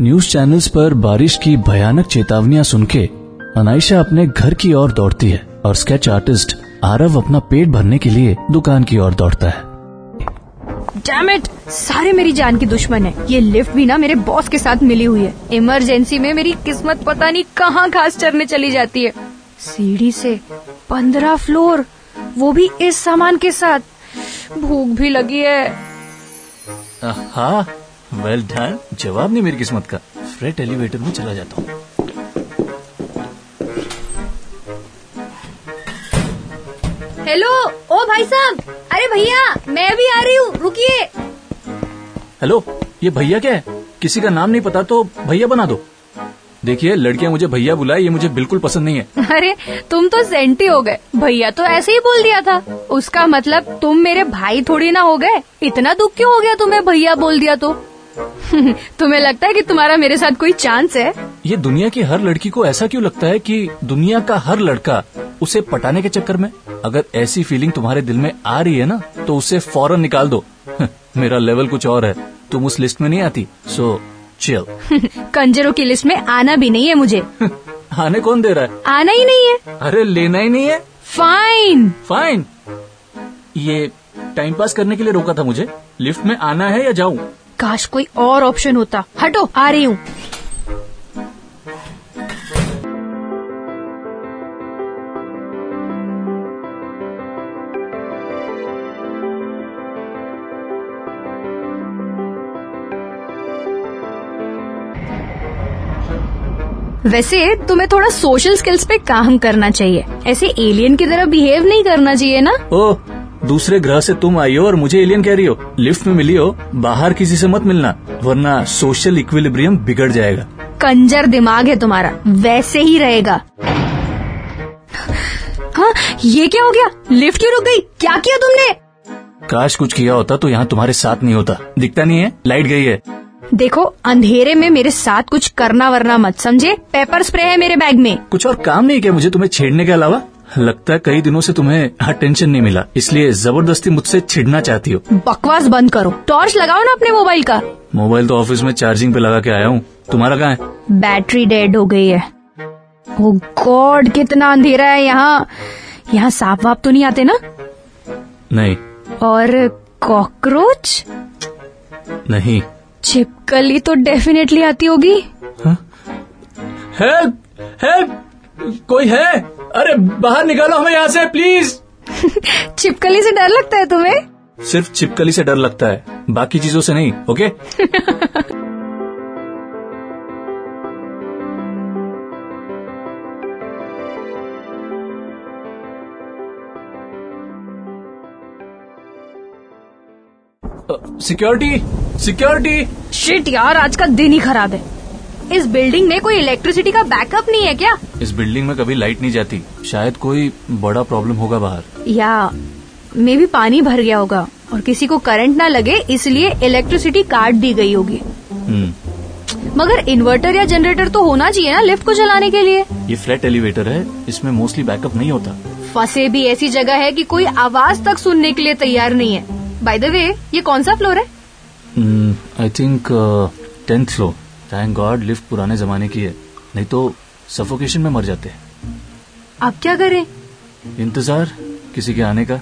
News channels पर बारिश की भयानक चेतावनियाँ सुन के अनायशा अपने घर की ओर दौड़ती है और स्केच आर्टिस्ट आरव अपना पेट भरने के लिए दुकान की ओर दौड़ता है। डैम इट सारे मेरी जान की दुश्मन है। ये लिफ्ट भी ना मेरे बॉस के साथ मिली हुई है। इमरजेंसी में मेरी किस्मत पता नहीं कहाँ घास चरने चली जाती है। सीढ़ी से पंद्रह फ्लोर वो भी इस सामान के साथ। भूख भी लगी है। हाँ वेल डन जवाब नहीं मेरी किस्मत का। फ्रेट एलिवेटर में चला जाता हूँ। हेलो ओ भाई साहब। अरे भैया मैं भी आ रही हूँ। रुकिए। हेलो ये भैया क्या है? किसी का नाम नहीं पता तो भैया बना दो। देखिए लड़कियाँ मुझे भैया बुलाए ये मुझे बिल्कुल पसंद नहीं है। अरे तुम तो सेंटी हो गए। भैया तो ऐसे ही बोल दिया था। उसका मतलब तुम मेरे भाई थोड़ी ना हो गए। इतना दुख क्यों हो गया तुम्हें भैया बोल दिया तो? तुम्हें लगता है कि तुम्हारा मेरे साथ कोई चांस है? ये दुनिया की हर लड़की को ऐसा क्यों लगता है कि दुनिया का हर लड़का उसे पटाने के चक्कर में? अगर ऐसी फीलिंग तुम्हारे दिल में आ रही है ना तो उसे फ़ौरन निकाल दो। मेरा लेवल कुछ और है। तुम उस लिस्ट में नहीं आती सो चिल कंजरों की लिस्ट में आना भी नहीं है मुझे। आने कौन दे रहा है? आना ही नहीं है। अरे लेना ही नहीं है। फाइन फाइन ये टाइम पास करने के लिए रोका था मुझे। लिफ्ट में आना है या जाऊँ? काश कोई और ऑप्शन होता। हटो, आ रही हूँ। वैसे तुम्हें थोड़ा सोशल स्किल्स पे काम करना चाहिए। ऐसे एलियन की तरह बिहेव नहीं करना चाहिए ना? ओ दूसरे ग्रह से तुम आई हो और मुझे एलियन कह रही हो। लिफ्ट में मिली हो बाहर किसी से मत मिलना वरना सोशल इक्विलिब्रियम बिगड़ जाएगा। कंजर दिमाग है तुम्हारा वैसे ही रहेगा। हाँ ये क्या हो गया? लिफ्ट क्यों रुक गई? क्या किया तुमने? काश कुछ किया होता तो यहाँ तुम्हारे साथ नहीं होता। दिखता नहीं है लाइट गई है। देखो अंधेरे में मेरे साथ कुछ करना वरना मत समझे? पेपर स्प्रे है मेरे बैग में। कुछ और काम नहीं किया मुझे तुम्हें छेड़ने के अलावा? लगता है कई दिनों से तुम्हें अटेंशन नहीं मिला इसलिए ज़बरदस्ती मुझसे छिड़ना चाहती हो। बकवास बंद करो। टॉर्च लगाओ ना अपने मोबाइल का। मोबाइल तो ऑफ़िस में चार्जिंग पे लगा के आया हूँ। तुम्हारा कहाँ है? बैटरी डेड हो गई है। ओ गॉड कितना अंधेरा है यहाँ। यहाँ सांप वाप तो नहीं आते ना? नहीं। और कॉकरोच? नहीं। छिपकली तो डेफिनेटली आती होगी। हेल्प हेल्प कोई है? अरे बाहर निकालो हमें यहाँ से प्लीज़ छिपकली से डर लगता है तुम्हें? सिर्फ़ छिपकली से डर लगता है। बाकी चीज़ों से नहीं ओके सिक्योरिटी सिक्योरिटी शिट यार आज का दिन ही खराब है। इस बिल्डिंग में कोई इलेक्ट्रिसिटी का बैकअप नहीं है क्या? इस बिल्डिंग में कभी लाइट नहीं जाती। शायद कोई बड़ा प्रॉब्लम होगा बाहर। या मे भी पानी भर गया होगा और किसी को करंट ना लगे इसलिए इलेक्ट्रिसिटी काट दी गई होगी। हम्म, मगर इन्वर्टर या जनरेटर तो होना चाहिए ना लिफ्ट को चलाने के लिए। ये फ्लैट एलिवेटर है इसमें मोस्टली बैकअप नहीं होता। फंसे भी ऐसी जगह है कि कोई आवाज़ तक सुनने के लिए तैयार नहीं है। बाय द वे ये कौन सा फ्लोर है? I think tenth floor thank God lift पुराने जमाने की है। नहीं तो सफोकेशन में मर जाते हैं। अब क्या करें? इंतज़ार किसी के आने का।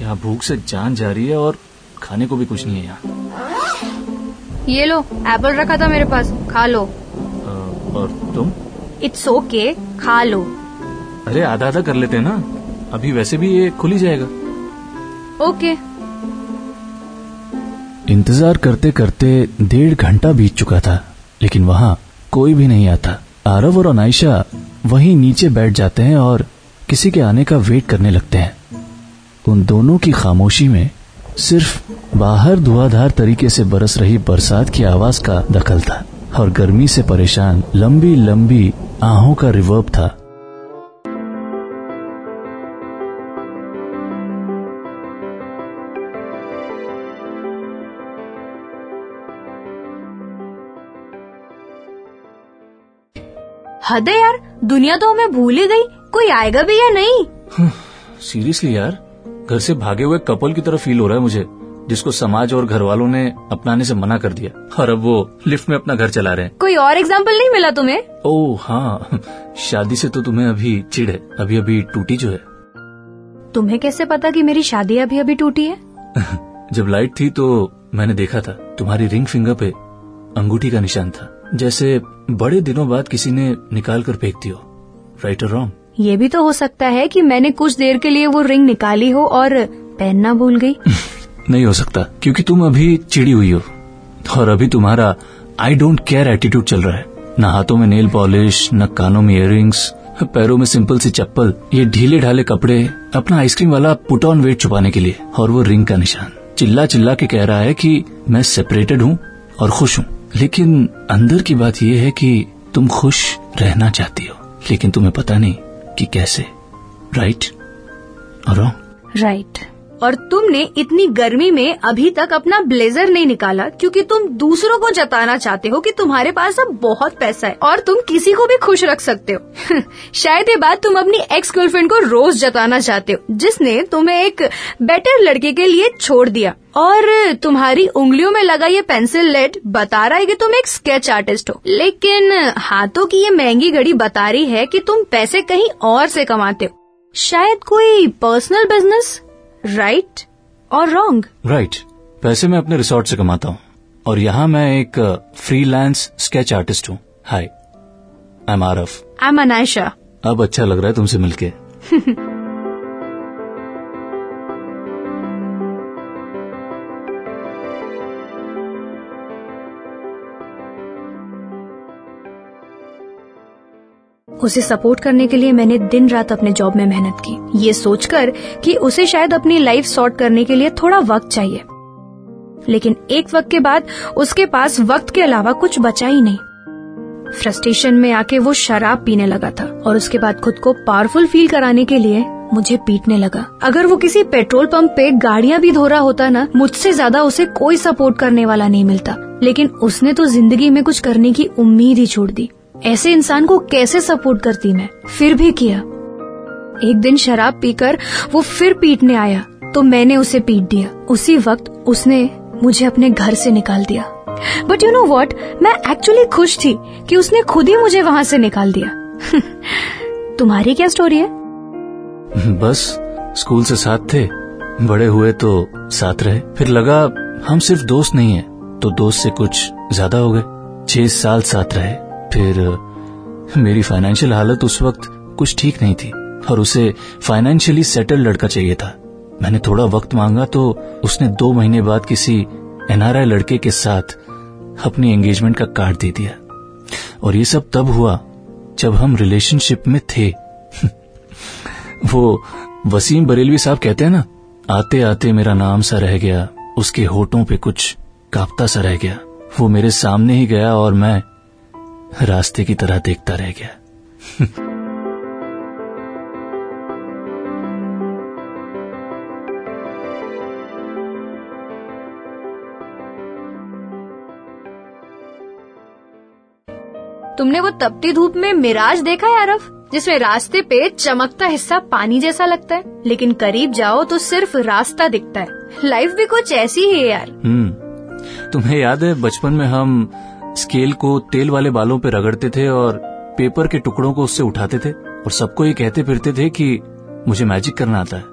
यहाँ भूख से जान जा रही है और खाने को भी कुछ नहीं है यहाँ। ये लो एप्पल रखा था मेरे पास खा लो। अ, और तुम? इट्स ओके okay, खा लो। अरे आधा आधा कर लेते हैं ना। अभी वैसे भी ये खुल ही जाएगा। Okay okay. इंतज़ार करते करते डेढ़ घंटा बीत चुका था। लेकिन वहाँ कोई भी नहीं आता। आरव और अनायशा वहीं नीचे बैठ जाते हैं और किसी के आने का वेट करने लगते हैं। उन दोनों की खामोशी में सिर्फ़ बाहर धुआधार तरीके से बरस रही बरसात की आवाज़ का दखल था और गर्मी से परेशान लंबी लंबी आहों का रिवर्ब था। हद है यार दुनिया तो हमें भूल ही गई कोई आएगा भी या नहीं? सीरियसली यार घर से भागे हुए कपल की तरह फील हो रहा है मुझे जिसको समाज और घर वालों ने अपनाने से मना कर दिया और अब वो लिफ्ट में अपना घर चला रहे हैं। कोई और एग्ज़ाम्पल नहीं मिला तुम्हें? ओ हाँ शादी से तो तुम्हें अभी चिड़ है अभी अभी टूटी जो है। तुम्हें कैसे पता कि मेरी शादी अभी अभी टूटी है? जब लाइट थी तो मैंने देखा था तुम्हारी रिंग फिंगर पे अंगूठी का निशान था। जैसे बड़े दिनों बाद किसी ने निकाल कर फेंक दी हो। राइट और रॉन्ग ये भी तो हो सकता है कि मैंने कुछ देर के लिए वो रिंग निकाली हो और पहनना भूल गई। नहीं हो सकता क्योंकि तुम अभी चिड़ी हुई हो और अभी तुम्हारा आई डोंट केयर एटीट्यूड चल रहा है। न हाथों में नेल पॉलिश न कानों में इयर पैरों में सिंपल सी चप्पल ये ढीले ढाले कपड़े अपना आइसक्रीम वाला पुट ऑन वेट छुपाने के लिए और वो रिंग का निशान। चिल्ला चिल्ला के कह रहा है कि मैं सेपरेटेड हूँ और खुश हूँ। लेकिन अंदर की बात यह है कि तुम खुश रहना चाहती हो, लेकिन तुम्हें पता नहीं कि कैसे। राइट और राइट और तुमने इतनी गर्मी में अभी तक अपना ब्लेजर नहीं निकाला, क्योंकि तुम दूसरों को जताना चाहते हो कि तुम्हारे पास अब बहुत पैसा है और तुम किसी को भी खुश रख सकते हो। शायद ये बात तुम अपनी एक्स गर्लफ्रेंड को रोज जताना चाहते हो, जिसने तुम्हें एक बेटर लड़के के लिए छोड़ दिया। और तुम्हारी उंगलियों में लगा ये पेंसिल लेड बता रहा है कि तुम एक स्केच आर्टिस्ट हो। लेकिन हाथों की ये महँगी घड़ी बता रही है कि तुम पैसे कहीं और से कमाते हो। शायद कोई पर्सनल बिज़नेस राइट और रॉन्ग। राइट। पैसे मैं अपने रिसोर्ट से कमाता हूँ। और यहाँ मैं एक फ्रीलांस स्केच आर्टिस्ट हूँ। हाय I am Arif I am Anaysha अब अच्छा लग रहा है तुमसे मिलके। उसे सपोर्ट करने के लिए मैंने दिन रात अपने जॉब में मेहनत की। ये सोचकर कि उसे शायद अपनी लाइफ सॉर्ट करने के लिए थोड़ा वक्त चाहिए। लेकिन एक वक्त के बाद उसके पास वक्त के अलावा कुछ बचा ही नहीं। फ्रस्ट्रेशन में आके वो शराब पीने लगा था और उसके बाद खुद को पावरफुल फील कराने के लिए मुझे पीटने लगा। अगर वो किसी पेट्रोल पंप पे गाड़ियाँ भी धो रहा होता ना, मुझसे ज़्यादा उसे कोई सपोर्ट करने वाला नहीं मिलता। लेकिन उसने तो ज़िंदगी में कुछ करने की उम्मीद ही छोड़ दी। ऐसे इंसान को कैसे सपोर्ट करती मैं? फिर भी किया। एक दिन शराब पीकर वो फिर पीटने आया तो मैंने उसे पीट दिया। उसी वक्त उसने मुझे अपने घर से निकाल दिया। बट यू नो वॉट मैं एक्चुअली खुश थी कि उसने खुद ही मुझे वहाँ से निकाल दिया। तुम्हारी क्या स्टोरी है? बस, स्कूल से साथ थे। बड़े हुए तो साथ रहे। फिर लगा, हम सिर्फ़ दोस्त नहीं है तो दोस्त से कुछ ज़्यादा हो गए। छह साल साथ रहे। फिर, मेरी फाइनेंशियल हालत उस वक्त कुछ ठीक नहीं थी और उसे फाइनेंशियली सेटल लड़का चाहिए था। मैंने थोड़ा वक्त मांगा तो उसने दो महीने बाद किसी एनआरआई लड़के के साथ अपनी एंगेजमेंट का कार्ड दे दिया। और ये सब तब हुआ जब हम रिलेशनशिप में थे। वो वसीम बरेलवी साहब कहते हैं ना आते आते मेरा नाम सा रह गया, उसके होठों पे कुछ कापता सा रह गया, वो मेरे सामने ही गया और मैं रास्ते की तरह देखता रह गया। तुमने वो तपती धूप में मिराज देखा है अरफ जिसमें रास्ते पे चमकता हिस्सा पानी जैसा लगता है। लेकिन करीब जाओ तो सिर्फ़ रास्ता दिखता है। लाइफ भी कुछ ऐसी ही है यार। हम्म। तुम्हें याद है बचपन में हम स्केल को तेल वाले बालों पे रगड़ते थे और पेपर के टुकड़ों को उससे उठाते थे और सबको ये कहते फिरते थे कि मुझे मैजिक करना आता है।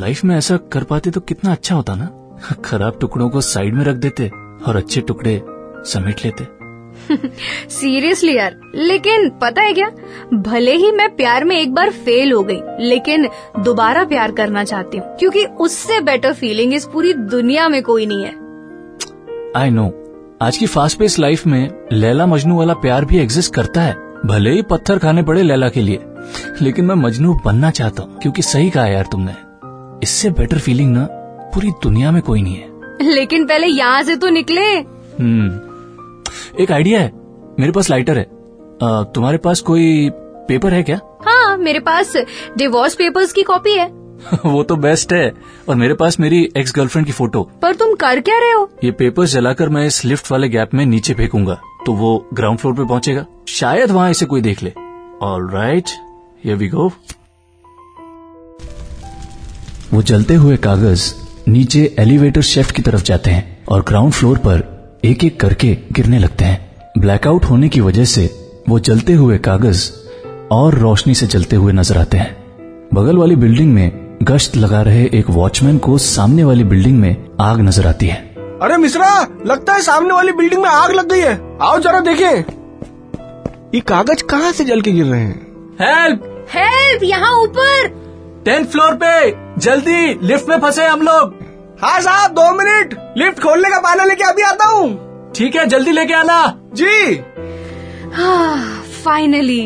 लाइफ में ऐसा कर पाते तो कितना अच्छा होता ना? खराब टुकड़ों को साइड में रख देते और अच्छे टुकड़े समेट लेते। सीरियसली यार लेकिन पता है क्या? भले ही मैं प्यार में एक बार फेल हो गई लेकिन दोबारा प्यार करना चाहती हूँ क्योंकि उससे बेटर फीलिंग इस पूरी दुनिया में कोई नहीं है। आई नो आज की फास्ट पेस लाइफ में लैला मजनू वाला प्यार भी एग्जिस्ट करता है। भले ही पत्थर खाने पड़े लैला के लिए लेकिन मैं मजनू बनना चाहता हूँ क्योंकि सही कहा यार तुमने। इससे बेटर फीलिंग ना पूरी दुनिया में कोई नहीं है। लेकिन पहले यहाँ से तो निकले। हम्म। एक आइडिया है मेरे पास लाइटर है। आ, तुम्हारे पास कोई पेपर है क्या? हाँ मेरे पास डिवोर्स पेपर्स की कॉपी है। वो तो बेस्ट है। और मेरे पास मेरी एक्स गर्लफ्रेंड की फ़ोटो पर तुम कर क्या रहे हो? ये पेपर्स जलाकर मैं इस लिफ्ट वाले गैप में नीचे फेंकूँगा तो वो ग्राउंड फ्लोर पे पहुंचेगा। शायद वहाँ इसे कोई देख ले। ऑल राइट वी गो वो जलते हुए कागज़ नीचे एलिवेटर शेफ्ट की तरफ़ जाते हैं और ग्राउंड फ्लोर पर एक एक करके गिरने लगते हैं। ब्लैकआउट होने की वजह से वो जलते हुए कागज़ और रोशनी से जलते हुए नज़र आते हैं। बगल वाली बिल्डिंग में गश्त लगा रहे एक वॉचमैन को सामने वाली बिल्डिंग में आग नज़र आती है। अरे मिश्रा लगता है सामने वाली बिल्डिंग में आग लग गई है। आओ जरा देखे। ये कागज़ कहाँ से जल के गिर रहे हैं? हेल्प हेल्प यहाँ ऊपर। टेंथ फ्लोर पे। जल्दी लिफ्ट में फंसे हम लोग। हाँ साहब दो मिनट। लिफ्ट खोलने का बहाना लेके अभी आता हूँ। ठीक है जल्दी लेके आना। जी। फाइनली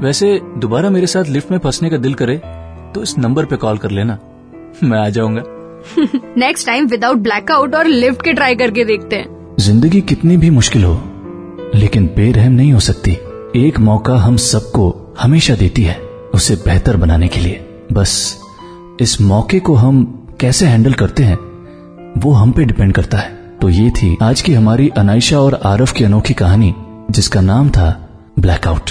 वैसे दोबारा मेरे साथ लिफ्ट में फंसने का दिल करे तो इस नंबर पे कॉल कर लेना। मैं आ जाऊँगा। नेक्स्ट टाइम विदाउट ब्लैकआउट और लिफ्ट के ट्राई करके देखते हैं। ज़िंदगी कितनी भी मुश्किल हो लेकिन बेरहम नहीं हो सकती। एक मौका हम सबको हमेशा देती है उसे बेहतर बनाने के लिए। बस इस मौके को हम कैसे हैंडल करते हैं वो हम पे डिपेंड करता है। तो ये थी आज की हमारी अनायशा और आरफ की अनोखी कहानी जिसका नाम था ब्लैकआउट